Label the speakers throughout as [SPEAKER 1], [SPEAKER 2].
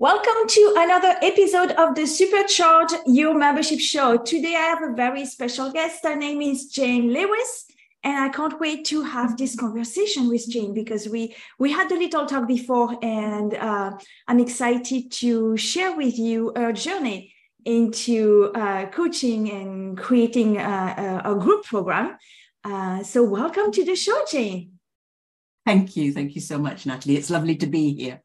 [SPEAKER 1] Welcome to another episode of the Supercharge Your Membership Show. Today I have a very special guest. Her name is Jane Lewis. And I can't wait to have this conversation with Jane because we we had a little talk before, and uh, I'm excited to share with you her journey into uh, coaching and creating a, a, a group program. Uh, so, welcome to the show, Jane.
[SPEAKER 2] Thank you, thank you so much, Natalie. It's lovely to be here.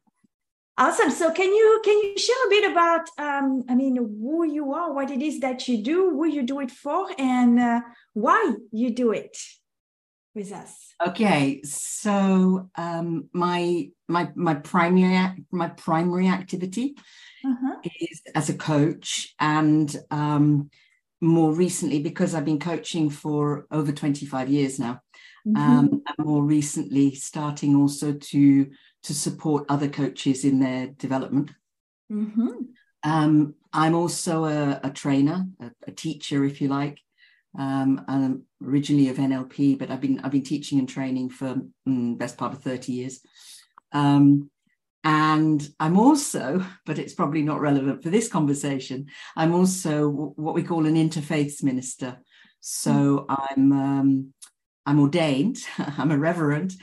[SPEAKER 1] Awesome. So can you can you share a bit about um, I mean who you are, what it is that you do, who you do it for, and uh, why you do it with us?
[SPEAKER 2] Okay, so um, my my my primary my primary activity uh-huh. is as a coach, and um, more recently because I've been coaching for over twenty five years now. Mm-hmm. Um, and more recently, starting also to to support other coaches in their development. Mm-hmm. Um, I'm also a, a trainer, a, a, teacher, if you like. Um, I'm originally of NLP, but I've been I've been teaching and training for mm, best part of 30 years. Um, and I'm also, but it's probably not relevant for this conversation, I'm also what we call an interfaith minister. So mm-hmm. I'm um, I'm ordained, I'm a reverend,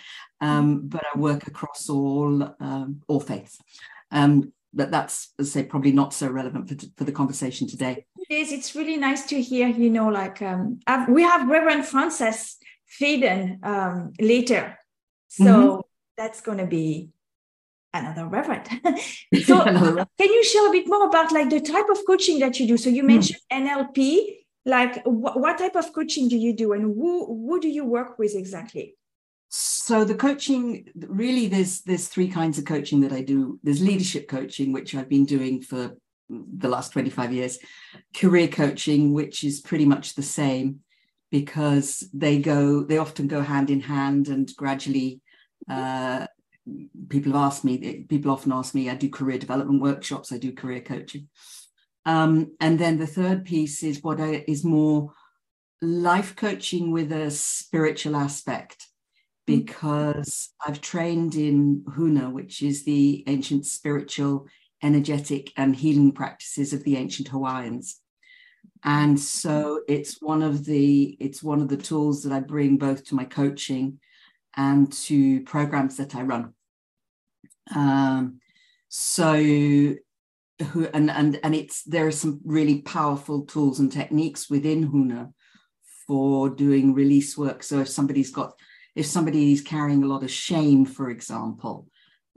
[SPEAKER 2] um, but I work across all um, all faiths. Um, but that's, let's say, probably not so relevant for, for the conversation today.
[SPEAKER 1] It is. It's really nice to hear. You know, like um, we have Reverend Frances Faden um, later, so mm-hmm. that's going to be another reverend. so, can you share a bit more about like the type of coaching that you do? So you hmm. mentioned mm. NLP. Like, wh- what type of coaching do you do, and who who do you work with exactly?
[SPEAKER 2] so the coaching really there's there's three kinds of coaching that i do there's leadership coaching which i've been doing for the last 25 years career coaching which is pretty much the same because they go they often go hand in hand and gradually uh, people have asked me people often ask me i do career development workshops i do career coaching um, and then the third piece is what I, is more life coaching with a spiritual aspect Mm-hmm. because I've trained in Huna, which is the ancient spiritual, energetic, and healing practices of the ancient Hawaiians. And so it's one of the it's one of the tools that I bring both to my coaching and to programs that I run. Um, so who and and and it's there are some really powerful tools and techniques within Huna for doing release work. So if somebody's got if somebody is carrying a lot of shame, for example,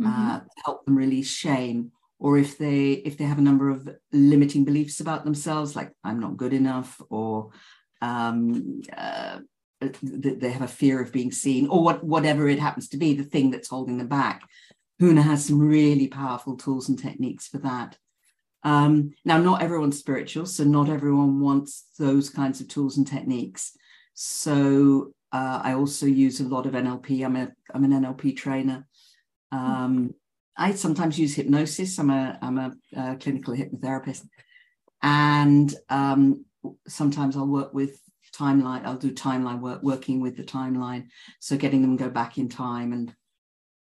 [SPEAKER 2] mm-hmm. uh, help them release shame, or if they if they have a number of limiting beliefs about themselves, like I'm not good enough, or um, uh, they have a fear of being seen, or what, whatever it happens to be, the thing that's holding them back. Huna has some really powerful tools and techniques for that. Um, now, not everyone's spiritual, so not everyone wants those kinds of tools and techniques. So uh, I also use a lot of NLP. I'm a I'm an NLP trainer. Um, I sometimes use hypnosis. I'm a I'm a, a clinical hypnotherapist, and um, sometimes I'll work with timeline. I'll do timeline work, working with the timeline, so getting them go back in time and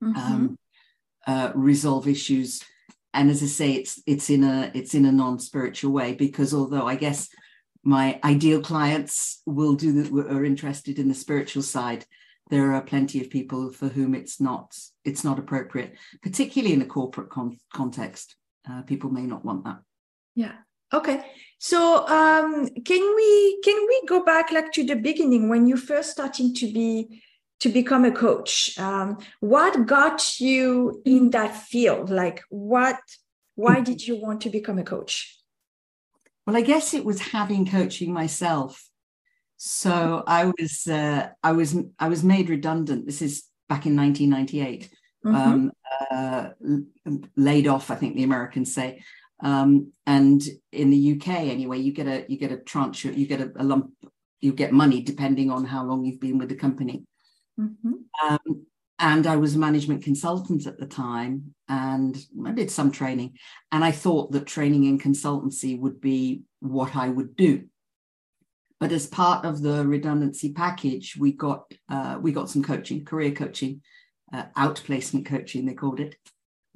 [SPEAKER 2] mm-hmm. um, uh, resolve issues. And as I say, it's it's in a it's in a non spiritual way because although I guess my ideal clients will do that are interested in the spiritual side there are plenty of people for whom it's not it's not appropriate particularly in a corporate con- context. Uh, people may not want that.
[SPEAKER 1] Yeah. Okay. So um, can we can we go back like to the beginning when you first starting to be to become a coach um, what got you in that field like what why did you want to become a coach
[SPEAKER 2] well, I guess it was having coaching myself. So I was uh, I was I was made redundant. This is back in 1998. Mm-hmm. Um, uh, laid off, I think the Americans say. Um, and in the UK, anyway, you get a you get a tranche, you get a, a lump, you get money depending on how long you've been with the company. Mm-hmm. Um, and I was a management consultant at the time, and I did some training. And I thought that training in consultancy would be what I would do. But as part of the redundancy package, we got uh, we got some coaching, career coaching, uh, outplacement coaching, they called it.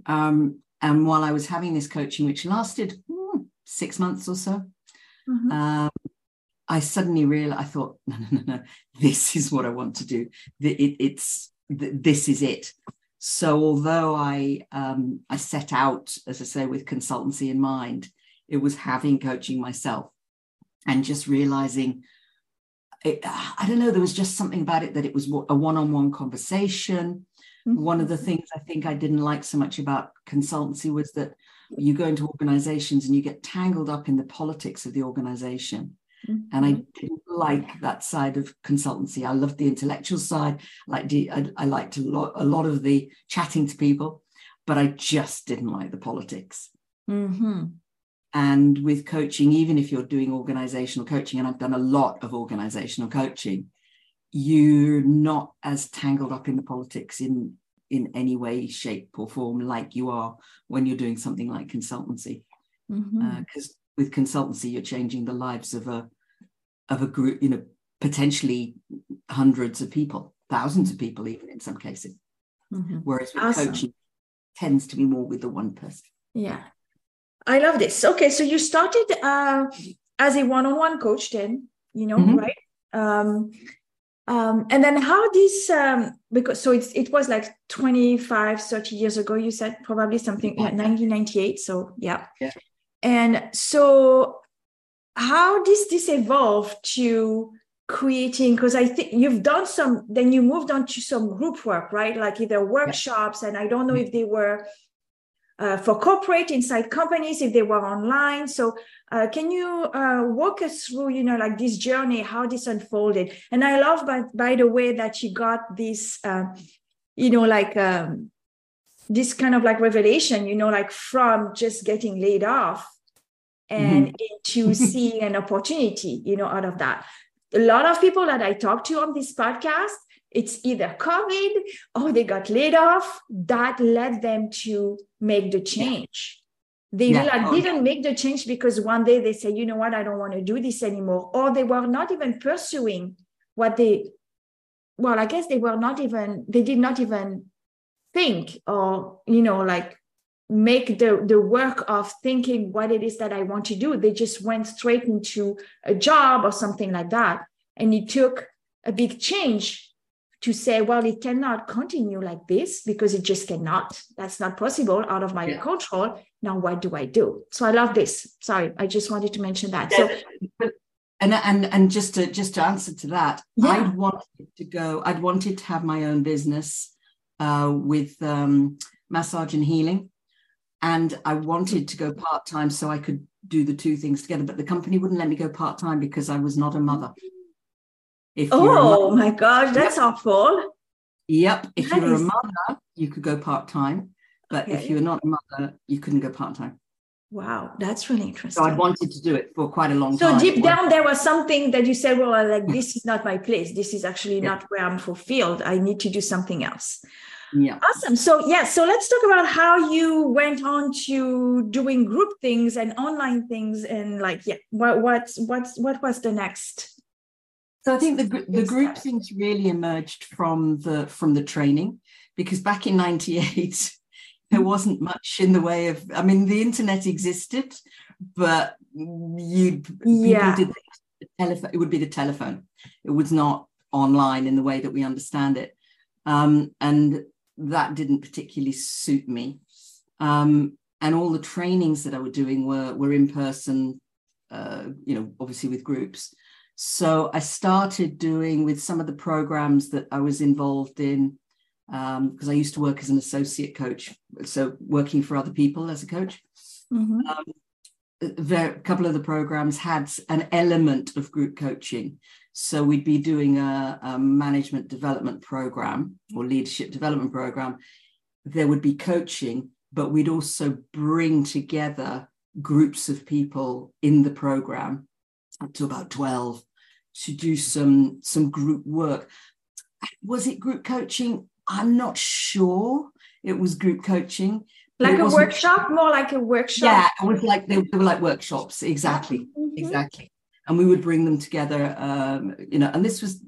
[SPEAKER 2] Um, and while I was having this coaching, which lasted hmm, six months or so, mm-hmm. um, I suddenly realized I thought, no, no, no, no, this is what I want to do. It, it's this is it. So although I um, I set out, as I say, with consultancy in mind, it was having coaching myself and just realizing. It, I don't know. There was just something about it that it was a one-on-one conversation. Mm-hmm. One of the things I think I didn't like so much about consultancy was that you go into organizations and you get tangled up in the politics of the organization. Mm-hmm. And I didn't like that side of consultancy. I loved the intellectual side. Like I, I liked a lot, a lot of the chatting to people, but I just didn't like the politics.
[SPEAKER 1] Mm-hmm.
[SPEAKER 2] And with coaching, even if you're doing organizational coaching, and I've done a lot of organizational coaching, you're not as tangled up in the politics in in any way shape or form like you are when you're doing something like consultancy because mm-hmm. uh, with consultancy you're changing the lives of a of a group you know potentially hundreds of people thousands of people even in some cases mm-hmm. whereas with awesome. coaching tends to be more with the one person
[SPEAKER 1] yeah i love this okay so you started uh, as a one-on-one coach then you know mm-hmm. right um, um, and then how this um, because so it's it was like 25 30 years ago you said probably something yeah, 1998 so yeah.
[SPEAKER 2] yeah
[SPEAKER 1] and so how does this evolve to creating because i think you've done some then you moved on to some group work right like either workshops yeah. and i don't know mm-hmm. if they were uh, for corporate inside companies if they were online so uh, can you uh, walk us through you know like this journey how this unfolded and i love by, by the way that you got this uh, you know like um, this kind of like revelation you know like from just getting laid off and mm-hmm. into seeing an opportunity you know out of that a lot of people that i talk to on this podcast it's either COVID or they got laid off that led them to make the change. Yeah. They yeah. oh, didn't make the change because one day they say, you know what, I don't want to do this anymore. Or they were not even pursuing what they, well, I guess they were not even, they did not even think or, you know, like make the, the work of thinking what it is that I want to do. They just went straight into a job or something like that. And it took a big change to say, well, it cannot continue like this because it just cannot. That's not possible out of my yeah. control. Now, what do I do? So I love this. Sorry, I just wanted to mention that. Yeah.
[SPEAKER 2] So, and and and just to just to answer to that, yeah. I'd wanted to go. I'd wanted to have my own business uh, with um, massage and healing, and I wanted to go part time so I could do the two things together. But the company wouldn't let me go part time because I was not a mother.
[SPEAKER 1] If oh my gosh, that's yep. awful.
[SPEAKER 2] Yep. If you were a mother, you could go part time. But okay. if you're not a mother, you couldn't go part time.
[SPEAKER 1] Wow, that's really interesting.
[SPEAKER 2] So I wanted to do it for quite a long
[SPEAKER 1] so
[SPEAKER 2] time.
[SPEAKER 1] So deep down, there was something that you said, "Well, like this is not my place. This is actually yeah. not where I'm fulfilled. I need to do something else."
[SPEAKER 2] Yeah.
[SPEAKER 1] Awesome. So yeah, so let's talk about how you went on to doing group things and online things, and like, yeah, what what what what was the next
[SPEAKER 2] so I think the the group things really emerged from the from the training because back in '98 there wasn't much in the way of. I mean, the internet existed, but you
[SPEAKER 1] yeah.
[SPEAKER 2] did the telephone. It would be the telephone. It was not online in the way that we understand it, um, and that didn't particularly suit me. Um, and all the trainings that I was doing were were in person. Uh, you know, obviously with groups. So I started doing with some of the programs that I was involved in, because um, I used to work as an associate coach, so working for other people as a coach.
[SPEAKER 1] Mm-hmm. Um,
[SPEAKER 2] a couple of the programs had an element of group coaching. So we'd be doing a, a management development program or leadership development program. There would be coaching, but we'd also bring together groups of people in the program up to about 12 to do some some group work. Was it group coaching? I'm not sure. It was group coaching
[SPEAKER 1] like a workshop? More like a workshop?
[SPEAKER 2] Yeah it was like they, they were like workshops. Exactly. Mm-hmm. exactly and we would bring them together um, you know and this was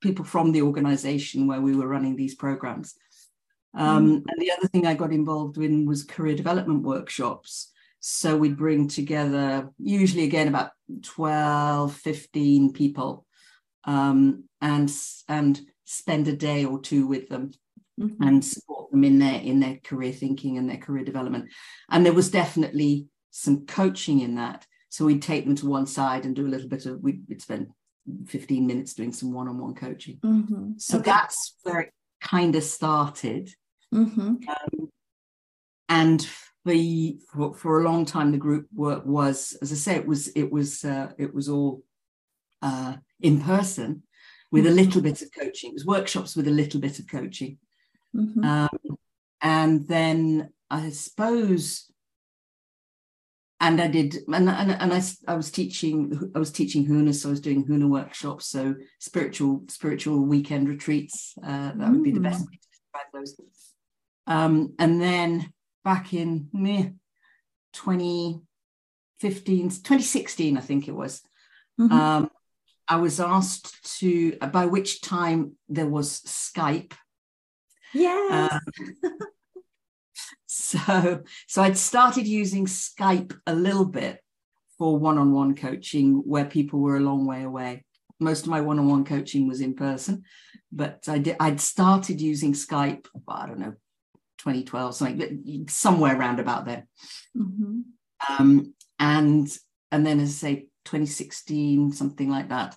[SPEAKER 2] people from the organization where we were running these programs Um, mm. And the other thing I got involved in was career development workshops. So we'd bring together, usually again, about 12, 15 people um, and, and spend a day or two with them. Mm-hmm. and support them in their in their career thinking and their career development and there was definitely some coaching in that so we'd take them to one side and do a little bit of we'd, we'd spend 15 minutes doing some one-on-one coaching mm-hmm. so okay. that's where it kind of started mm-hmm. um, and the for, for, a long time the group work was as i say it was it was uh, it was all uh, in person with a mm-hmm. little bit of coaching it was workshops with a little bit of coaching mm-hmm. um, and then i suppose and I did, and, and, and I, I was teaching, I was teaching Huna, so I was doing Huna workshops, so spiritual, spiritual weekend retreats. Uh, that would be the best mm. way to describe those. Um, and then back in meh, 2015, 2016, I think it was, mm-hmm. um, I was asked to, by which time there was Skype.
[SPEAKER 1] Yeah.
[SPEAKER 2] Uh, so so I'd started using Skype a little bit for one-on-one coaching where people were a long way away. Most of my one-on-one coaching was in person, but I did I'd started using Skype, I don't know, 2012, something somewhere around about there. Mm-hmm. Um, and and then as I say 2016, something like that.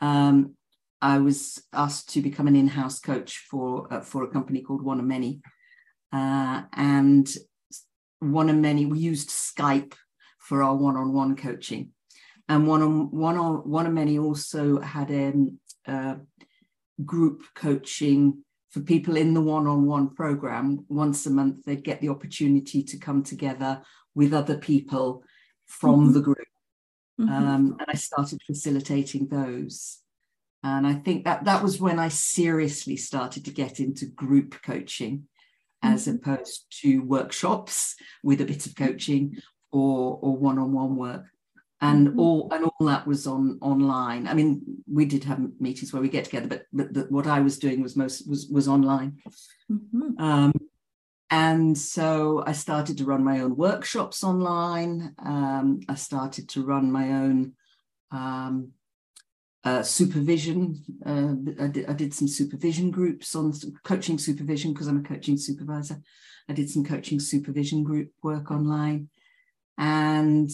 [SPEAKER 2] Um, I was asked to become an in-house coach for uh, for a company called One of Many, uh, and one of many we used Skype for our one-on-one coaching, and one on one on one of many also had a um, uh, group coaching for people in the one-on-one program. Once a month, they'd get the opportunity to come together with other people from mm-hmm. the group, mm-hmm. um, and I started facilitating those. And I think that that was when I seriously started to get into group coaching as mm-hmm. opposed to workshops with a bit of coaching or or one-on-one work and mm-hmm. all and all that was on online i mean we did have meetings where we get together but but the, what i was doing was most was was online mm-hmm. um, and so i started to run my own workshops online um, i started to run my own um, uh, supervision. Uh, I, did, I, did, some supervision groups on coaching supervision because I'm a coaching supervisor. I did some coaching supervision group work online. And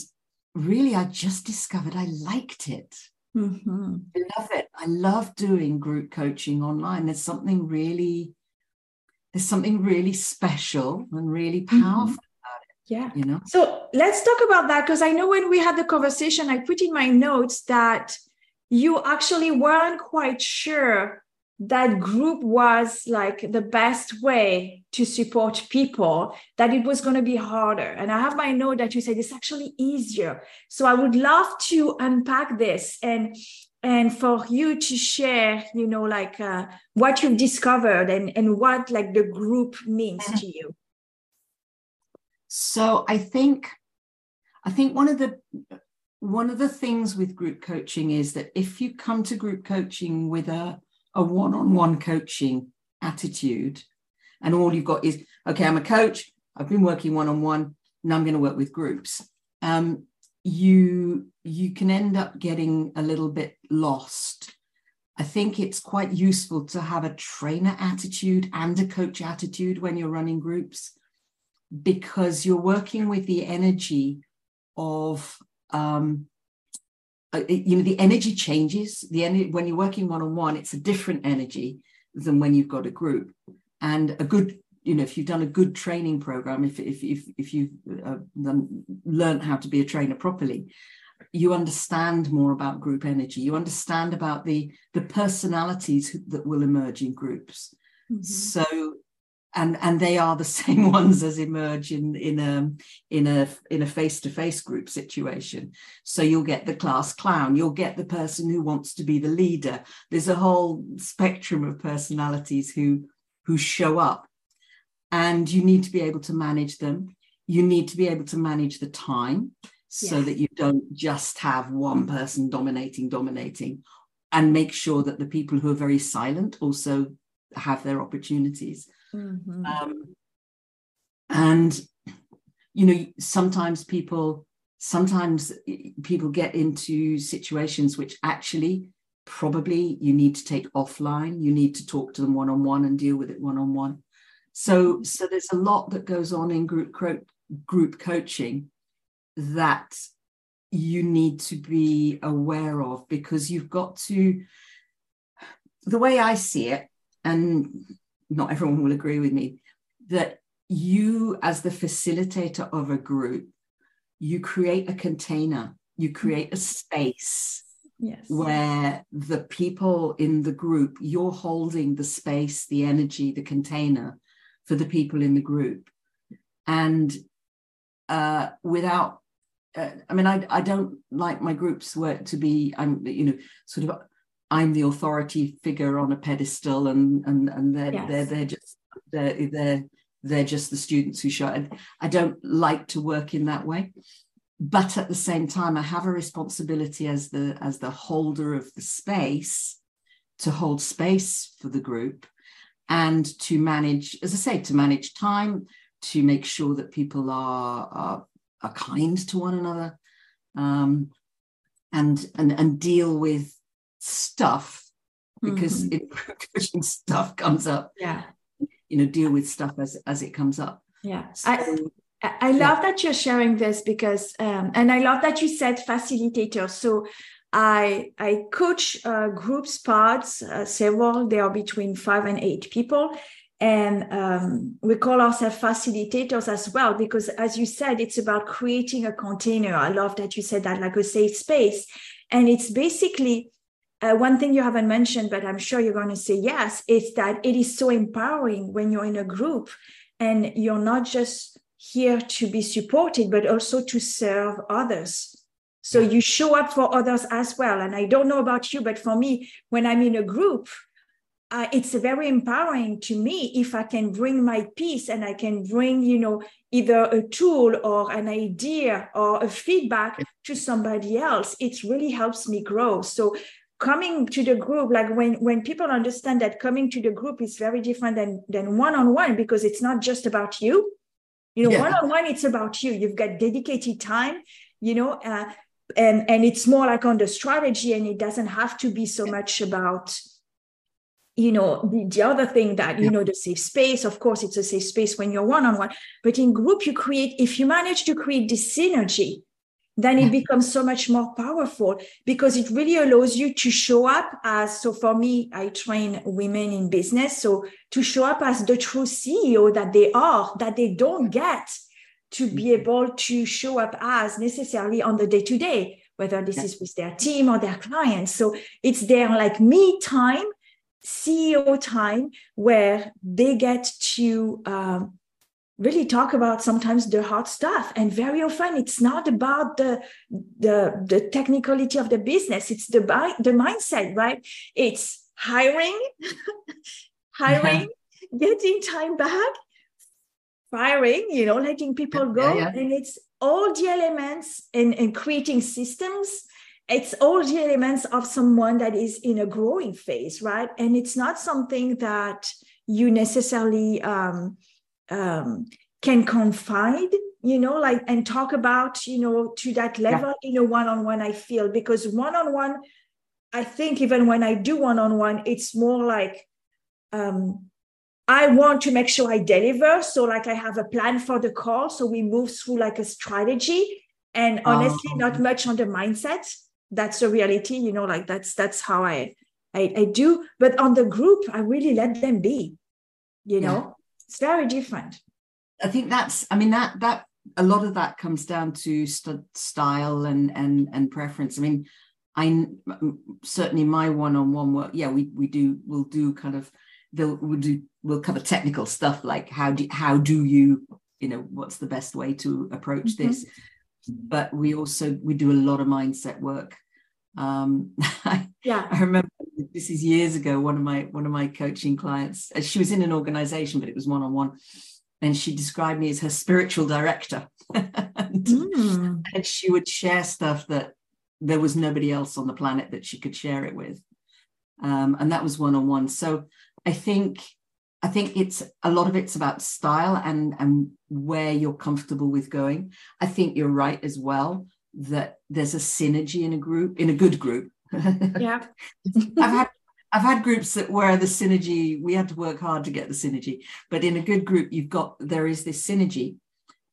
[SPEAKER 2] really, I just discovered I liked it. Mm-hmm. I love it. I love doing group coaching online. There's something really, there's something really special and really mm-hmm. powerful.
[SPEAKER 1] Mm-hmm. Yeah. You know. So let's talk about that because I know when we had the conversation, I put in my notes that you actually weren't quite sure that group was like the best way to support people that it was going to be harder. And i have my note that you said it's actually easier. So i would love to unpack this and and for you to share you know like uh, what you've discovered and and what like the group means to you.
[SPEAKER 2] So i think i think one of the one of the things with group coaching is that if you come to group coaching with a, a one-on-one coaching attitude and all you've got is okay i'm a coach i've been working one-on-one now i'm going to work with groups um, you you can end up getting a little bit lost. I think it's quite useful to have a trainer attitude and a coach attitude when you're running groups because you're working with the energy of um, uh, you know the energy changes. The energy when you're working one-on-one it's a different energy than when you've got a group. And a good you know if you've done a good training program if if if, if you've uh, learned how to be a trainer properly you understand more about group energy. You understand about the the personalities that will emerge in groups. Mm-hmm. so and and they are the same ones as emerge in in a in a in a face to face group situation. So you'll get the class clown. You'll get the person who wants to be the leader. There's a whole spectrum of personalities who who show up. And you need to be able to manage them. You need to be able to manage the time so that you don't just have one person dominating dominating and make sure that the people who are very silent also have their opportunities mm-hmm. um, and you know sometimes people sometimes people get into situations which actually probably you need to take offline. You need to talk to them one on one and deal with it one on one so so there's a lot that goes on in group group coaching that you need to be aware of because you've got to the way i see it and not everyone will agree with me that you as the facilitator of a group you create a container you create a space
[SPEAKER 1] yes.
[SPEAKER 2] where the people in the group you're holding the space the energy the container for the people in the group and uh, without uh, i mean I, I don't like my group's work to be i'm you know sort of i'm the authority figure on a pedestal and and and they're yes. they're they're just they're they're they're just the students who show it. I don't like to work in that way. But at the same time, I have a responsibility as the as the holder of the space to hold space for the group and to manage, as I say, to manage time, to make sure that people are are, are kind to one another, um, and and and deal with stuff because mm-hmm. stuff comes up.
[SPEAKER 1] Yeah.
[SPEAKER 2] You know deal with stuff as as it comes up.
[SPEAKER 1] Yeah. So, I, I love yeah. that you're sharing this because um, and i love that you said facilitator. So i i coach uh, groups pods uh, several they are between five and eight people. And um, we call ourselves facilitators as well because as you said it's about creating a container. I love that you said that like a safe space. And it's basically uh, one thing you haven't mentioned, but I'm sure you're going to say yes, is that it is so empowering when you're in a group and you're not just here to be supported, but also to serve others. So you show up for others as well. And I don't know about you, but for me, when I'm in a group, uh, it's very empowering to me if I can bring my piece and I can bring, you know, either a tool or an idea or a feedback to somebody else. It really helps me grow. So coming to the group like when when people understand that coming to the group is very different than than one-on-one because it's not just about you. You know yeah. one-on-one it's about you. You've got dedicated time you know uh, and and it's more like on the strategy and it doesn't have to be so much about you know the, the other thing that you know the safe space. Of course it's a safe space when you're one-on-one but in group you create if you manage to create this synergy then it becomes so much more powerful because it really allows you to show up as so for me i train women in business. So to show up as the true ceo that they are that they don't get to be mm-hmm. able to show up as necessarily on the day to day whether this is with their team or their clients. So it's their like me time ceo time where they get to um, really talk about sometimes the hard stuff. And very often it's not about the the the technicality of the business. It's the the mindset right? It's hiring hiring getting time back firing you know letting people go. Yeah, yeah. and it's all the elements in, in creating systems. It's all the elements of someone that is in a growing phase right? And it's not something that you necessarily um, um, can confide you know like and talk about you know to that level yeah. in a one-on-one i feel. Because one-on-one i think even when i do one-on-one it's more like um i want to make sure i deliver. So like i have a plan for the call. So we move through like a strategy. And honestly um, not much on the mindset. That's the reality you know like that's that's how i i, I do. But on the group i really let them be you know it's very different.
[SPEAKER 2] I think that's, I mean, that, that, a lot of that comes down to st- style and, and, and preference. I mean, I certainly my one-on-one work, yeah, we, we do, we'll do kind of, they'll, we'll do, we'll cover technical stuff like how do, how do you, you know, what's the best way to approach mm-hmm. this? But we also, we do a lot of mindset work um,
[SPEAKER 1] yeah,
[SPEAKER 2] I remember this is years ago. One of my one of my coaching clients, uh, she was in an organization, but it was one on one, and she described me as her spiritual director, and, mm. and she would share stuff that there was nobody else on the planet that she could share it with, um, and that was one on one. So I think I think it's a lot of it's about style and and where you're comfortable with going. I think you're right as well that there's a synergy in a group in a good group.
[SPEAKER 1] Yeah.
[SPEAKER 2] I've had I've had groups that where the synergy we had to work hard to get the synergy, but in a good group you've got there is this synergy,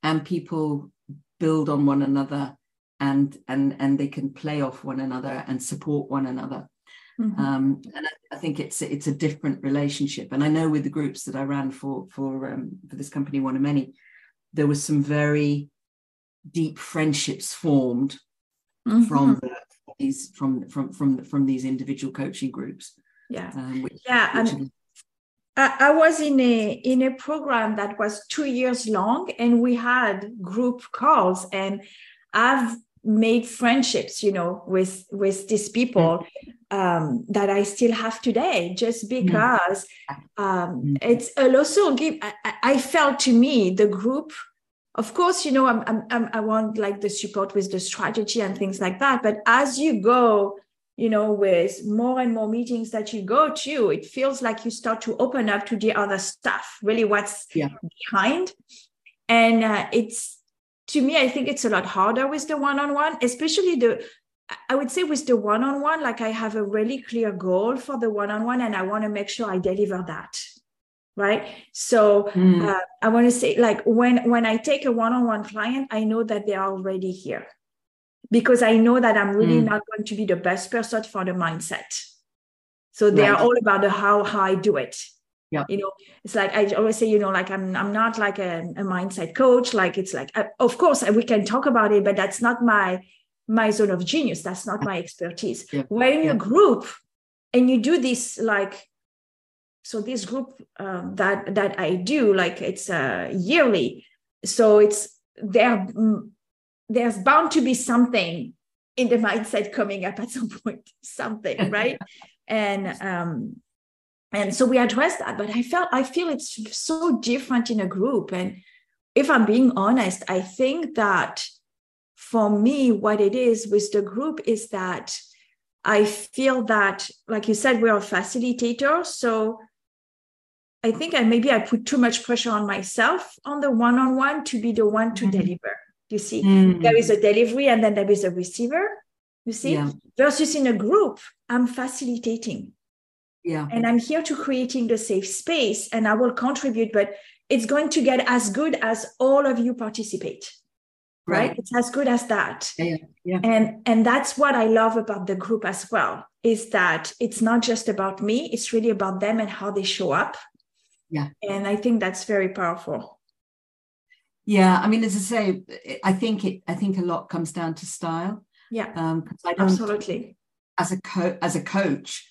[SPEAKER 2] and people build on one another, and and and they can play off one another and support one another. Mm-hmm. Um, and I, I, think it's it's a different relationship. And I know with the groups that I ran for for um, for this company, one of many, there was some very deep friendships formed mm-hmm. from the, these from from from from these individual coaching groups.
[SPEAKER 1] Yeah, um, which, yeah. Which I, I was in a in a program that was two years long, and we had group calls, and I've made friendships you know with with these people um, that i still have today just because um, mm. it's also give I, I, felt to me the group of course you know I'm, I'm, I'm, i want like the support with the strategy and things like that but as you go you know with more and more meetings that you go to it feels like you start to open up to the other stuff really what's yeah. behind and uh, it's to me, I think it's a lot harder with the one on one, especially the, I would say with the one on one, like I have a really clear goal for the one on one and I want to make sure I deliver that. Right. So mm. uh, I want to say, like, when, when I take a one on one client, I know that they are already here because I know that I'm really mm. not going to be the best person for the mindset. So they right. are all about the how, how I do it
[SPEAKER 2] yeah
[SPEAKER 1] you know it's like i always say you know like i'm i'm not like a, a mindset coach like it's like uh, of course we can talk about it but that's not my my zone of genius that's not my expertise yeah. when yeah. you group and you do this like so this group um, that that i do like it's uh, yearly. So it's there mm, there's bound to be something in the mindset coming up at some point something right? And um and so we addressed that but i felt i feel it's so different in a group. And if i'm being honest i think that for me what it is with the group is that i feel that like you said we're a facilitator. So i think I maybe i put too much pressure on myself on the one-on-one to be the one to mm-hmm. deliver you see mm-hmm. there is a delivery and then there is a receiver you see yeah. versus in a group i'm facilitating
[SPEAKER 2] yeah
[SPEAKER 1] and i'm here to creating the safe space and i will contribute but it's going to get as good as all of you participate right, right? it's as good as that
[SPEAKER 2] yeah, yeah.
[SPEAKER 1] and and that's what i love about the group as well is that it's not just about me it's really about them and how they show up
[SPEAKER 2] yeah
[SPEAKER 1] and i think that's very powerful
[SPEAKER 2] yeah i mean as i say i think it i think a lot comes down to style
[SPEAKER 1] yeah
[SPEAKER 2] um
[SPEAKER 1] I absolutely
[SPEAKER 2] as a co- as a coach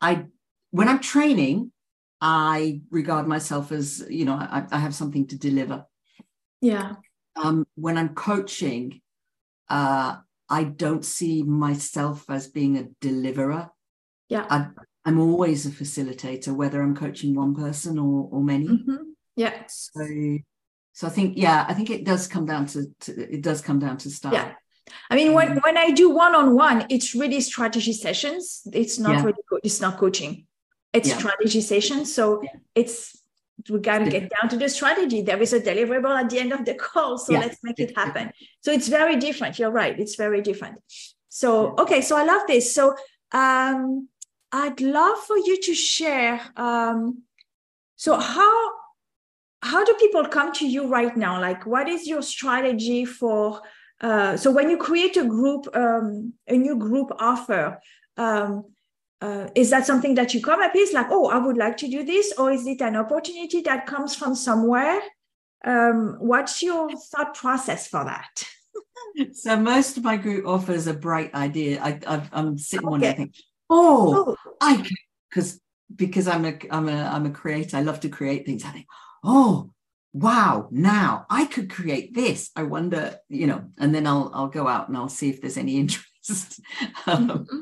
[SPEAKER 2] i when I'm training, I regard myself as, you know, I, I have something to deliver.
[SPEAKER 1] Yeah.
[SPEAKER 2] Um, when I'm coaching, uh, I don't see myself as being a deliverer.
[SPEAKER 1] Yeah.
[SPEAKER 2] I, am always a facilitator, whether I'm coaching one person or, or many.
[SPEAKER 1] Mm-hmm. Yeah.
[SPEAKER 2] So, so I think, yeah, I think it does come down to, to it does come down to style.
[SPEAKER 1] Yeah. I mean, when, um, when I do one-on-one, it's really strategy sessions. It's not yeah. really, it's not coaching it's yeah. strategy sessions. so yeah. it's we got to get down to the strategy there is a deliverable at the end of the call so let's make it happen so it's very different you're right it's very different so okay so i love this so um i'd love for you to share um so how how do people come to you right now? Like what is your strategy for uh, so when you create a group um, a new group offer um, uh, is that something that you come up with like oh i would like to do this or is it an opportunity that comes from somewhere? Um, what's your thought process for that?
[SPEAKER 2] So most of my group offers a bright idea I, am sitting okay. day thinking oh, oh. i because because i'm a i'm a i'm a creator. I love to create things. I think oh wow now i could create this. I wonder you know and then i'll i'll go out and i'll see if there's any interest. Um, mm-hmm.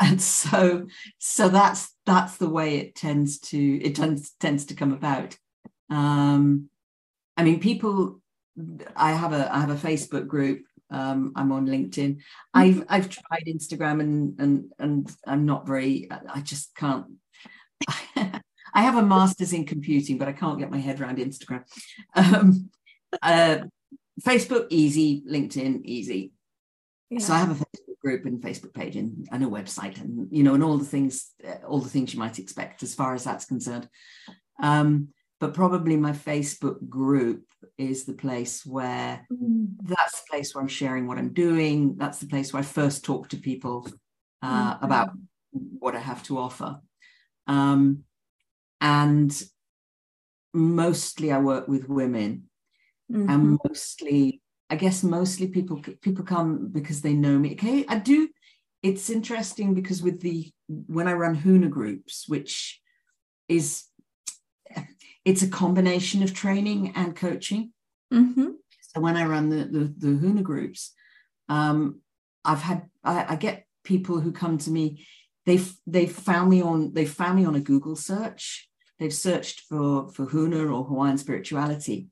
[SPEAKER 2] and so so that's that's the way it tends to it tends tends to come about. Um i mean people i have a i have a facebook group um i'm on linkedin mm-hmm. i've i've tried instagram and and and i'm not very i just can't I have a master's in computing, but I can't get my head around Instagram. Um, uh, Facebook, easy. LinkedIn, easy. Yeah. So I have a Facebook group and Facebook page and, and a website, and you know, and all the things, uh, all the things you might expect as far as that's concerned. Um, but probably my Facebook group is the place where mm. that's the place where I'm sharing what I'm doing. That's the place where I first talk to people uh, mm-hmm. about what I have to offer. Um, and mostly I work with women, mm-hmm. and mostly, I guess, mostly people people come because they know me. Okay, I do. It's interesting because with the when I run Huna groups, which is it's a combination of training and coaching. Mm-hmm. So when I run the the, the Huna groups, um, I've had I, I, get people who come to me. They've they've found me on they found me on a Google search. They've searched for for Huna or Hawaiian spirituality,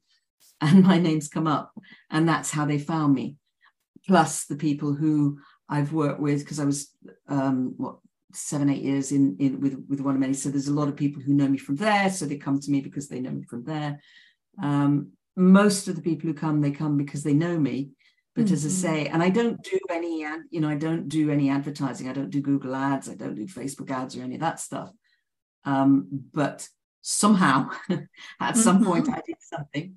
[SPEAKER 2] and my name's come up, and that's how they found me. Plus the people who I've worked with because I was um, what seven eight years in in with with One of Many. So there's a lot of people who know me from there. So they come to me because they know me from there. Um, most of the people who come, they come because they know me. But mm-hmm. as I mm-hmm. say, and I don't do any you know, I don't do any advertising. I don't do Google ads. I don't do Facebook ads or any of that stuff. Um, but somehow, at some mm-hmm. point, I did something.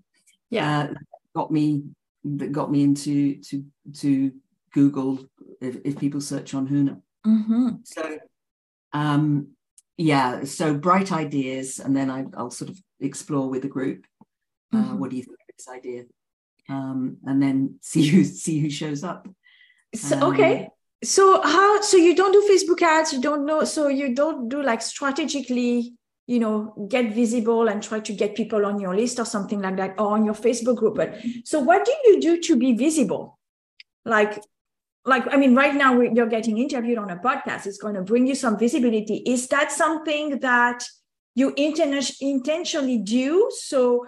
[SPEAKER 1] Yeah,
[SPEAKER 2] uh, got me that got me into to to Google if, if people search on Huna. Mm-hmm. So, um, yeah, so bright ideas, and then I, will sort of explore with the group. Uh, mm-hmm. What do you think of this idea? Um, and then see who see who shows up.
[SPEAKER 1] So, um, okay. So how? So you don't do Facebook ads. You don't know. So you don't do like strategically you know get visible and try to get people on your list or something like that or on your facebook group but so what do you do to be visible like like i mean right now you're getting interviewed on a podcast. It's going to bring you some visibility. Is that something that you intentionally do? So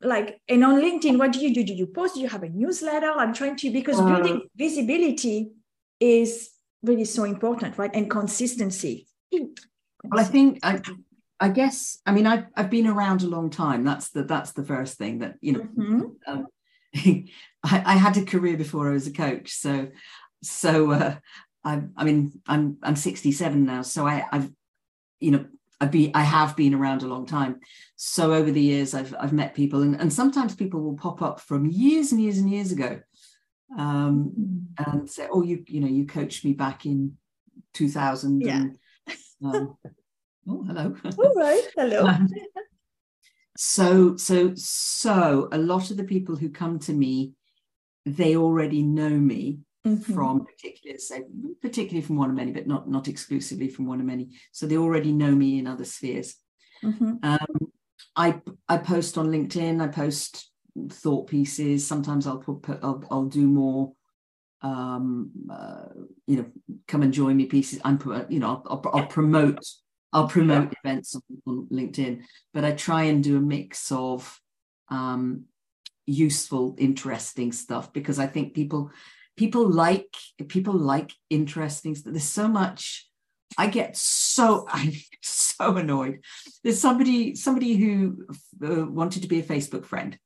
[SPEAKER 1] like and on linkedin what do you do? Do you post? Do you have a newsletter? I'm trying to because uh, building visibility is really so important right? And consistency.
[SPEAKER 2] Well i think i i guess i mean i've, I've been around a long time. That's the that's the first thing that you know mm-hmm. um, I, I, had a career before I was a coach, so so uh, I, I mean, I'm I'm 67 now, so I, I've, you know, I've been I have been around a long time. So over the years, I've I've met people, and, and sometimes people will pop up from years and years and years ago, um, and say, "Oh, you you know, you coached me back in 2000."
[SPEAKER 1] Yeah.
[SPEAKER 2] And, um, oh, hello.
[SPEAKER 1] All right, hello. um,
[SPEAKER 2] so so so a lot of the people who come to me, they already know me mm-hmm. from particularly, say, particularly from one of many, but not not exclusively from one of many. So they already know me in other spheres. Mm-hmm. Um, I I post on LinkedIn. I post thought pieces. Sometimes I'll put, put I'll, I'll do more. Um, uh, you know, come and join me pieces. I'm you know I'll, I'll, I'll promote I'll promote yeah. events on, on, LinkedIn, but I try and do a mix of um, useful, interesting stuff because I think people people like people like interesting stuff. There's so much. I get so I'm so annoyed. There's somebody somebody who uh, wanted to be a Facebook friend.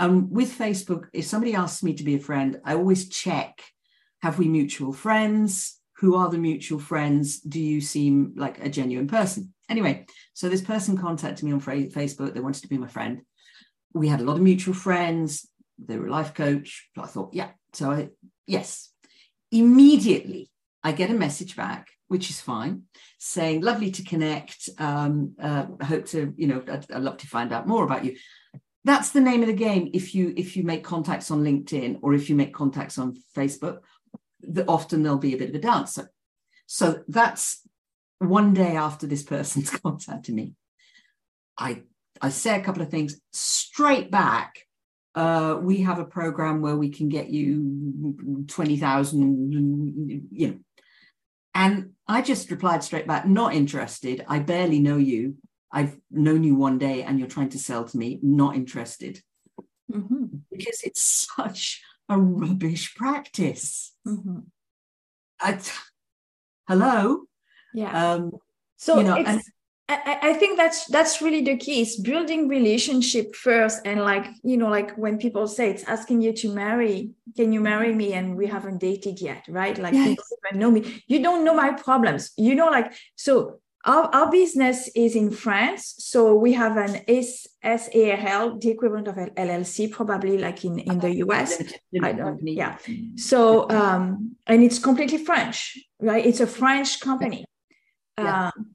[SPEAKER 2] Um, with Facebook, if somebody asks me to be a friend, I always check: Have we mutual friends? Who are the mutual friends? Do you seem like a genuine person? Anyway, so this person contacted me on Facebook. They wanted to be my friend. We had a lot of mutual friends. They were a life coach. I thought, yeah, so I, yes, immediately I get a message back, which is fine, saying, lovely to connect. Um, uh, hope to, you know, I'd, I'd love to find out more about you. That's the name of the game. If you if you make contacts on LinkedIn or if you make contacts on Facebook, the, often there'll be a bit of a dancer. So that's one day after this person's contacted me. I I say a couple of things straight back uh, we have a program where we can get you 20,000, you know. And I just replied straight back, not interested. I barely know you. I've known you one day and you're trying to sell to me, not interested. Mm-hmm. Because it's such a rubbish practice. Mm-hmm. I, hello?
[SPEAKER 1] Yeah.
[SPEAKER 2] Um, so you know, and
[SPEAKER 1] I, I think that's that's really the key is building relationship first. And like you know like when people say it's asking you to marry can you marry me? and we haven't dated yet right? Like yes. you don't know me. You don't know my problems. You know like so our, our business is in France. So we have an S, SARL the equivalent of LLC probably like in in the US I don't, yeah. So um and it's completely French right? It's a French company. Yeah. um,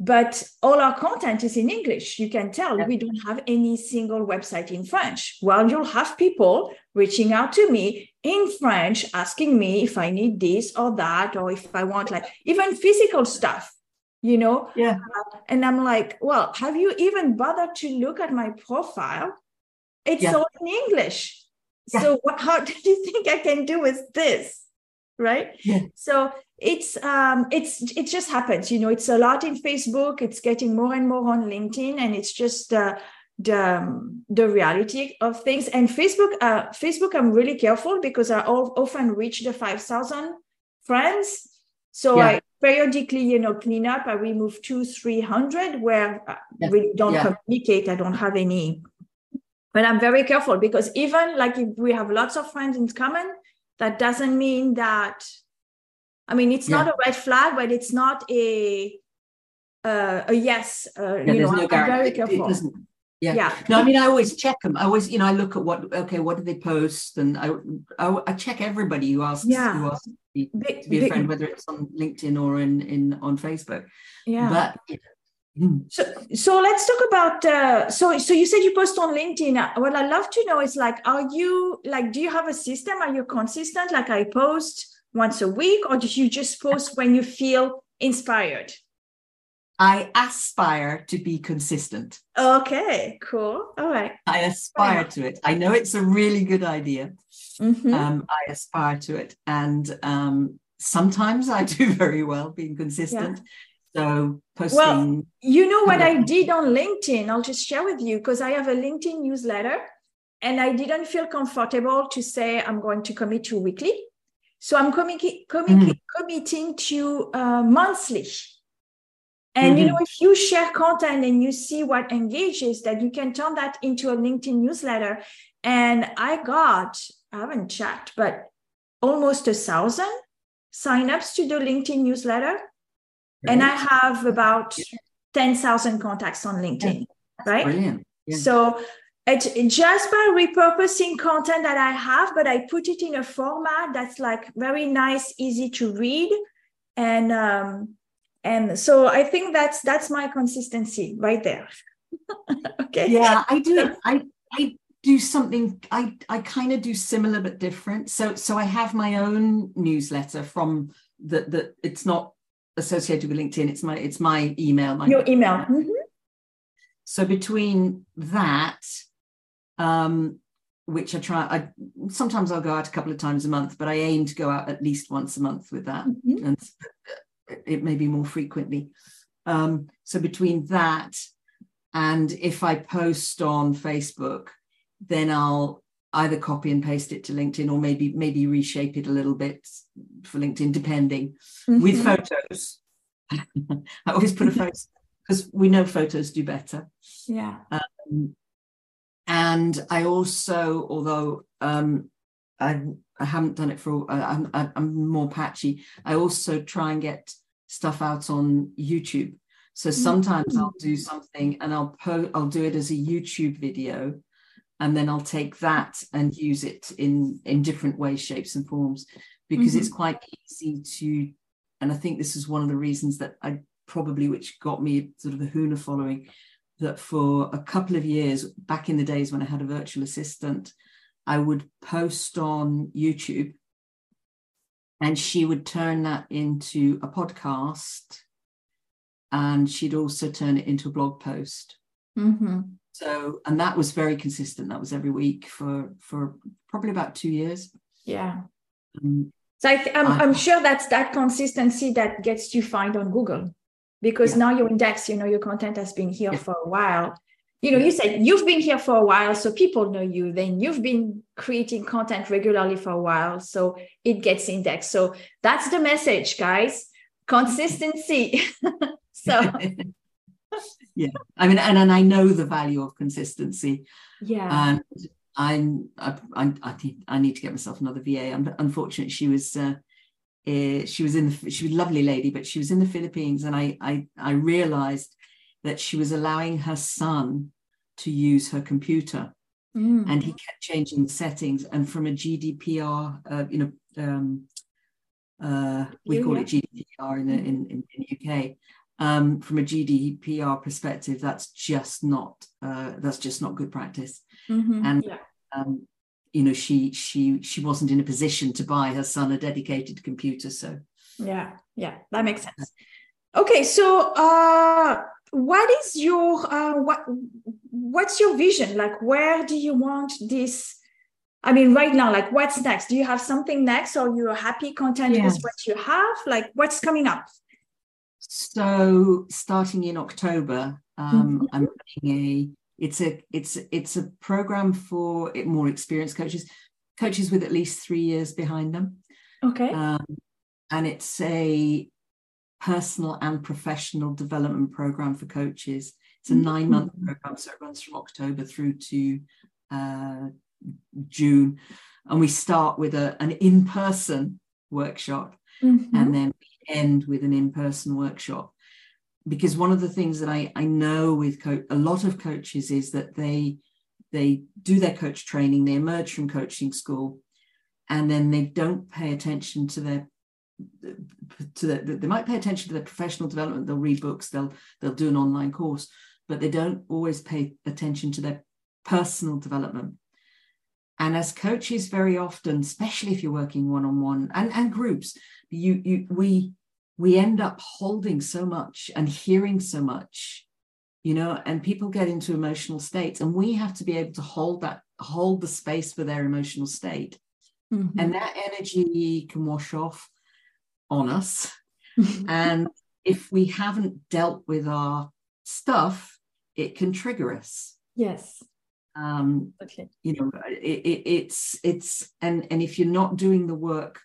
[SPEAKER 1] but all our content is in English. You can tell we don't have any single website in French. Well, you'll have people reaching out to me in French, asking me if I need this or that, or if I want like even physical stuff, you know?
[SPEAKER 2] Yeah.
[SPEAKER 1] Uh, and I'm like, well, have you even bothered to look at my profile? It's yeah. all in English. Yeah. So what, how do you think I can do with this? Right.
[SPEAKER 2] Yeah.
[SPEAKER 1] So it's um it's it just happens you know it's a lot in facebook it's getting more and more on linkedin and it's just uh, the the reality of things and facebook uh facebook i'm really careful because i often reach the 5000 friends so yeah. i periodically you know clean up i remove two 300 where i yeah. really don't yeah. communicate i don't have any but i'm very careful because even like if we have lots of friends in common that doesn't mean that I mean, it's yeah. not a red flag, but it's not a uh, a yes. Uh, yeah, you know, no I'm very careful.
[SPEAKER 2] Yeah. yeah. No, I mean, I always check them. I always, you know, I look at what, okay, what do they post? And I, I, I check everybody who asks, yeah. who asks me to be a friend, whether it's on LinkedIn or in, in on Facebook.
[SPEAKER 1] Yeah. But. So, so let's talk about, uh, so, so you said you post on LinkedIn. Uh, what I love to know is like, are you like, do you have a system? Are you consistent? Like I post, once a week, or do you just post when you feel inspired?
[SPEAKER 2] I aspire to be consistent.
[SPEAKER 1] Okay, cool. All right.
[SPEAKER 2] I aspire to it. I know it's a really good idea. Mm-hmm. Um, I aspire to it. And um, sometimes I do very well being consistent. Yeah. So posting. Well,
[SPEAKER 1] you know what I did on LinkedIn? I'll just share with you because I have a LinkedIn newsletter and I didn't feel comfortable to say I'm going to commit to weekly. So I'm commi- commi- mm. committing to uh, monthly. And mm-hmm. you know, if you share content and you see what engages, that you can turn that into a LinkedIn newsletter. And I got, I haven't checked, but almost a thousand signups to the LinkedIn newsletter. And I have about 10,000 contacts on LinkedIn. Right.
[SPEAKER 2] Brilliant.
[SPEAKER 1] So it's just by repurposing content that I have, but I put it in a format that's like very nice, easy to read, and um, and so I think that's that's my consistency right there. okay.
[SPEAKER 2] Yeah, I do. I I do something. I I kind of do similar but different. So so I have my own newsletter from the the. It's not associated with LinkedIn. It's my it's my email. My
[SPEAKER 1] Your email. Mm-hmm.
[SPEAKER 2] So between that um, which I try. I sometimes I'll go out a couple of times a month, but I aim to go out at least once a month with that, mm-hmm. and it may be more frequently. Um, so between that and if I post on Facebook, then I'll either copy and paste it to LinkedIn or maybe maybe reshape it a little bit for LinkedIn, depending. Mm-hmm. With photos, I always put a photo because we know photos do better.
[SPEAKER 1] Yeah.
[SPEAKER 2] Um, and I also, although um, I, I haven't done it for, I'm, I'm more patchy. I also try and get stuff out on YouTube. So sometimes mm-hmm. I'll do something and I'll po- I'll do it as a YouTube video, and then I'll take that and use it in in different ways, shapes, and forms, because mm-hmm. it's quite easy to. And I think this is one of the reasons that I probably which got me sort of the Huna following that for a couple of years, back in the days when I had a virtual assistant, I would post on YouTube and she would turn that into a podcast and she'd also turn it into a blog post.
[SPEAKER 1] Mm-hmm.
[SPEAKER 2] So, and that was very consistent. That was every week for for probably about two years.
[SPEAKER 1] Yeah. Um, so I th- I'm, I'm sure that's that consistency that gets you find on Google because yeah. now your index, you know, your content has been here yeah. for a while. You know, you said you've been here for a while, so people know you. Then you've been creating content regularly for a while, so it gets indexed. So that's the message, guys. Consistency. so
[SPEAKER 2] yeah. I mean and, and i know the value of consistency.
[SPEAKER 1] Yeah.
[SPEAKER 2] And i'm i i, I, need, I need to get myself another va i'm unfortunate she was uh, uh, she was in the she was a lovely lady but she was in the philippines and i i i realized that she was allowing her son to use her computer.
[SPEAKER 1] Mm.
[SPEAKER 2] and he kept changing the settings and from a gdpr uh, you know um, uh, we call
[SPEAKER 1] Yeah.
[SPEAKER 2] it gdpr in the, in, in, in the uk um, from a gdpr perspective that's just not uh, that's just not good practice
[SPEAKER 1] Mhm.
[SPEAKER 2] and
[SPEAKER 1] yeah.
[SPEAKER 2] um, you know she she she wasn't in a position to buy her son a dedicated computer so
[SPEAKER 1] Yeah, yeah, that makes sense. Okay, so uh, what is your uh, what what's your vision? Like, where do you want this? I mean, right now, like, what's next? Do you have something next, or you're happy, content with what you have? Like, what's coming up?
[SPEAKER 2] So starting in October, um,
[SPEAKER 1] Mhm.
[SPEAKER 2] I'm running a it's a it's it's a program for more experienced coaches, coaches with at least three years behind them,
[SPEAKER 1] Okay.
[SPEAKER 2] um, and it's a personal and professional development program for coaches. It's a
[SPEAKER 1] Mhm.
[SPEAKER 2] nine month program, so it runs from October through to uh, June, and we start with a an in person workshop
[SPEAKER 1] Mhm.
[SPEAKER 2] and then we end with an in-person workshop. Because one of the things that I, I know with co- a lot of coaches is that they they do their coach training they emerge from coaching school and then they don't pay attention to their to the, they might pay attention to their professional development they'll read books they'll they'll do an online course but they don't always pay attention to their personal development. And as coaches very often especially if you're working one-on-one and, and groups you you we we end up holding so much and hearing so much you know and people get into emotional states and we have to be able to hold that hold the space for their emotional state
[SPEAKER 1] Mhm.
[SPEAKER 2] and that energy can wash off on us and if we haven't dealt with our stuff it can trigger us
[SPEAKER 1] yes.
[SPEAKER 2] um
[SPEAKER 1] Okay.
[SPEAKER 2] you know it, it, it's it's and and if you're not doing the work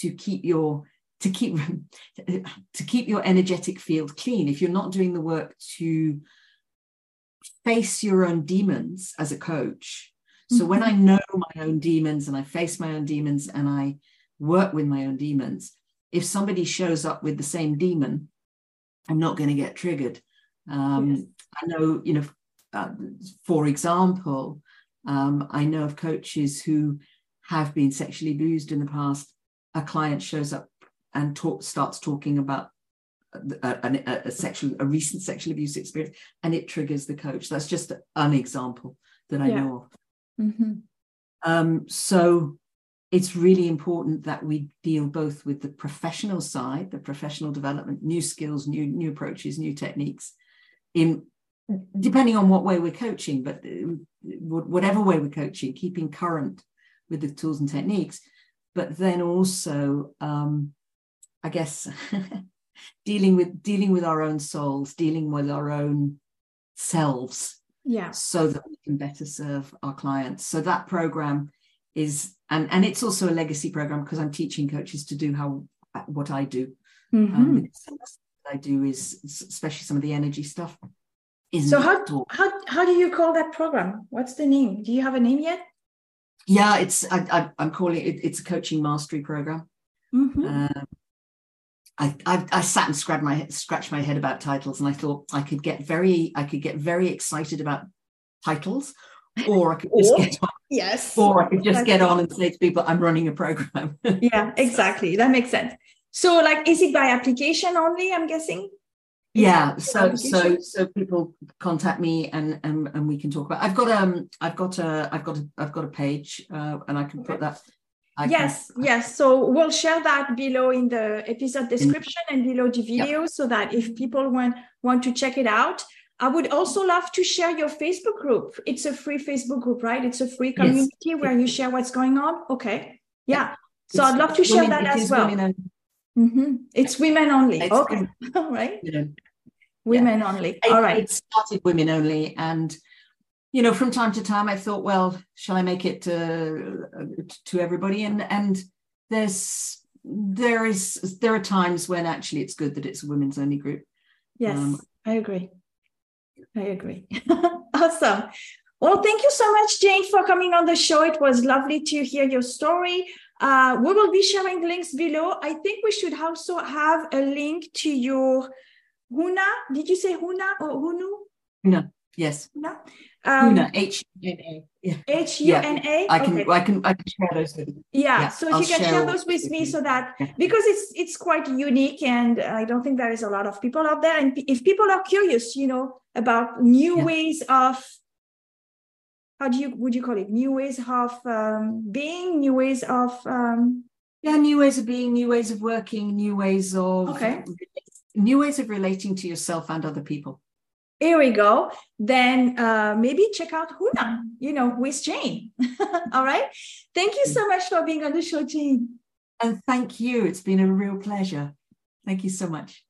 [SPEAKER 2] to keep your to keep to keep your energetic field clean if you're not doing the work to face your own demons as a coach so when i know my own demons and i face my own demons and i work with my own demons if somebody shows up with the same demon i'm not going to get triggered um,
[SPEAKER 1] Yes.
[SPEAKER 2] i know you know uh, for example um, I know of coaches who have been sexually abused in the past. A client shows up and talk, starts talking about a, a, a sexual, a recent sexual abuse experience, and it triggers the coach. That's just an example that I
[SPEAKER 1] Yeah.
[SPEAKER 2] know of.
[SPEAKER 1] Mhm.
[SPEAKER 2] Um, so it's really important that we deal both with the professional side, the professional development, new skills, new new approaches, new techniques, in depending on what way we're coaching, but whatever way we're coaching, keeping current with the tools and techniques, but then also, um, I guess, dealing with dealing with our own souls, dealing with our own selves,
[SPEAKER 1] Yeah.
[SPEAKER 2] so that we can better serve our clients. So that program is, and and it's also a legacy program because I'm teaching coaches to do how what I do.
[SPEAKER 1] Mhm.
[SPEAKER 2] Um, because some of the stuff that I do is, especially some of the energy stuff.
[SPEAKER 1] So how, how how do you call that program? What's the name? Do you have a name yet?
[SPEAKER 2] Yeah, it's I, I, I'm calling it. It's a coaching mastery program.
[SPEAKER 1] Mhm.
[SPEAKER 2] Um, I, I I sat and scratched my scratched my head about titles, and I thought I could get very I could get very excited about titles, or I could just
[SPEAKER 1] Or-
[SPEAKER 2] get on,
[SPEAKER 1] Yes.
[SPEAKER 2] or I could just get on and say to people, I'm running a program.
[SPEAKER 1] Yeah, exactly. That makes sense. So, like, is it by application only? I'm guessing.
[SPEAKER 2] yeah
[SPEAKER 1] Is it
[SPEAKER 2] so so so people contact me and and and we can talk about i've got um i've got a i've got a i've got a page uh, and i can put that Can-
[SPEAKER 1] yes, yes. So we'll share that below in the episode description and below the video so that if people want want to check it out. I would also love to share your Facebook group. It's a free Facebook group, right? It's a free community where you share what's going on. Okay. Yeah. So
[SPEAKER 2] it's
[SPEAKER 1] I'd love to share
[SPEAKER 2] women-
[SPEAKER 1] that as well.
[SPEAKER 2] women only,
[SPEAKER 1] Mhm. It's women only.
[SPEAKER 2] It's
[SPEAKER 1] okay. All right.
[SPEAKER 2] you know.
[SPEAKER 1] Women only. All right.
[SPEAKER 2] it started women only and you know from time to time i thought well shall i make it uh, to everybody and and there's there is there are times when actually it's good that it's a women's only group
[SPEAKER 1] Yes,
[SPEAKER 2] um,
[SPEAKER 1] I agree. I agree. awesome. Well, thank you so much, Jane, for coming on the show. It was lovely to hear your story. Uh, we will be sharing links below. I think we should also have a link to your Huna. Did you say Huna or Hunu?
[SPEAKER 2] No. Yes.
[SPEAKER 1] No.
[SPEAKER 2] Um, Huna. H U N A.
[SPEAKER 1] Yeah. H U N A.
[SPEAKER 2] I can. Okay. I can. I can share those with you.
[SPEAKER 1] Yeah. yeah. So if you can share those with me, so that yeah. because it's it's quite unique, and I don't think there is a lot of people out there. And if people are curious, you know, about new yeah. ways of how do you would you call it new ways of um, being new ways of um...
[SPEAKER 2] yeah new ways of being new ways of working new ways of
[SPEAKER 1] okay
[SPEAKER 2] new ways of relating to yourself and other people
[SPEAKER 1] here we go. Then uh, maybe check out huna you know with jane. All right? Thank you so much for being on the show jane.
[SPEAKER 2] And thank you. It's been a real pleasure. Thank you so much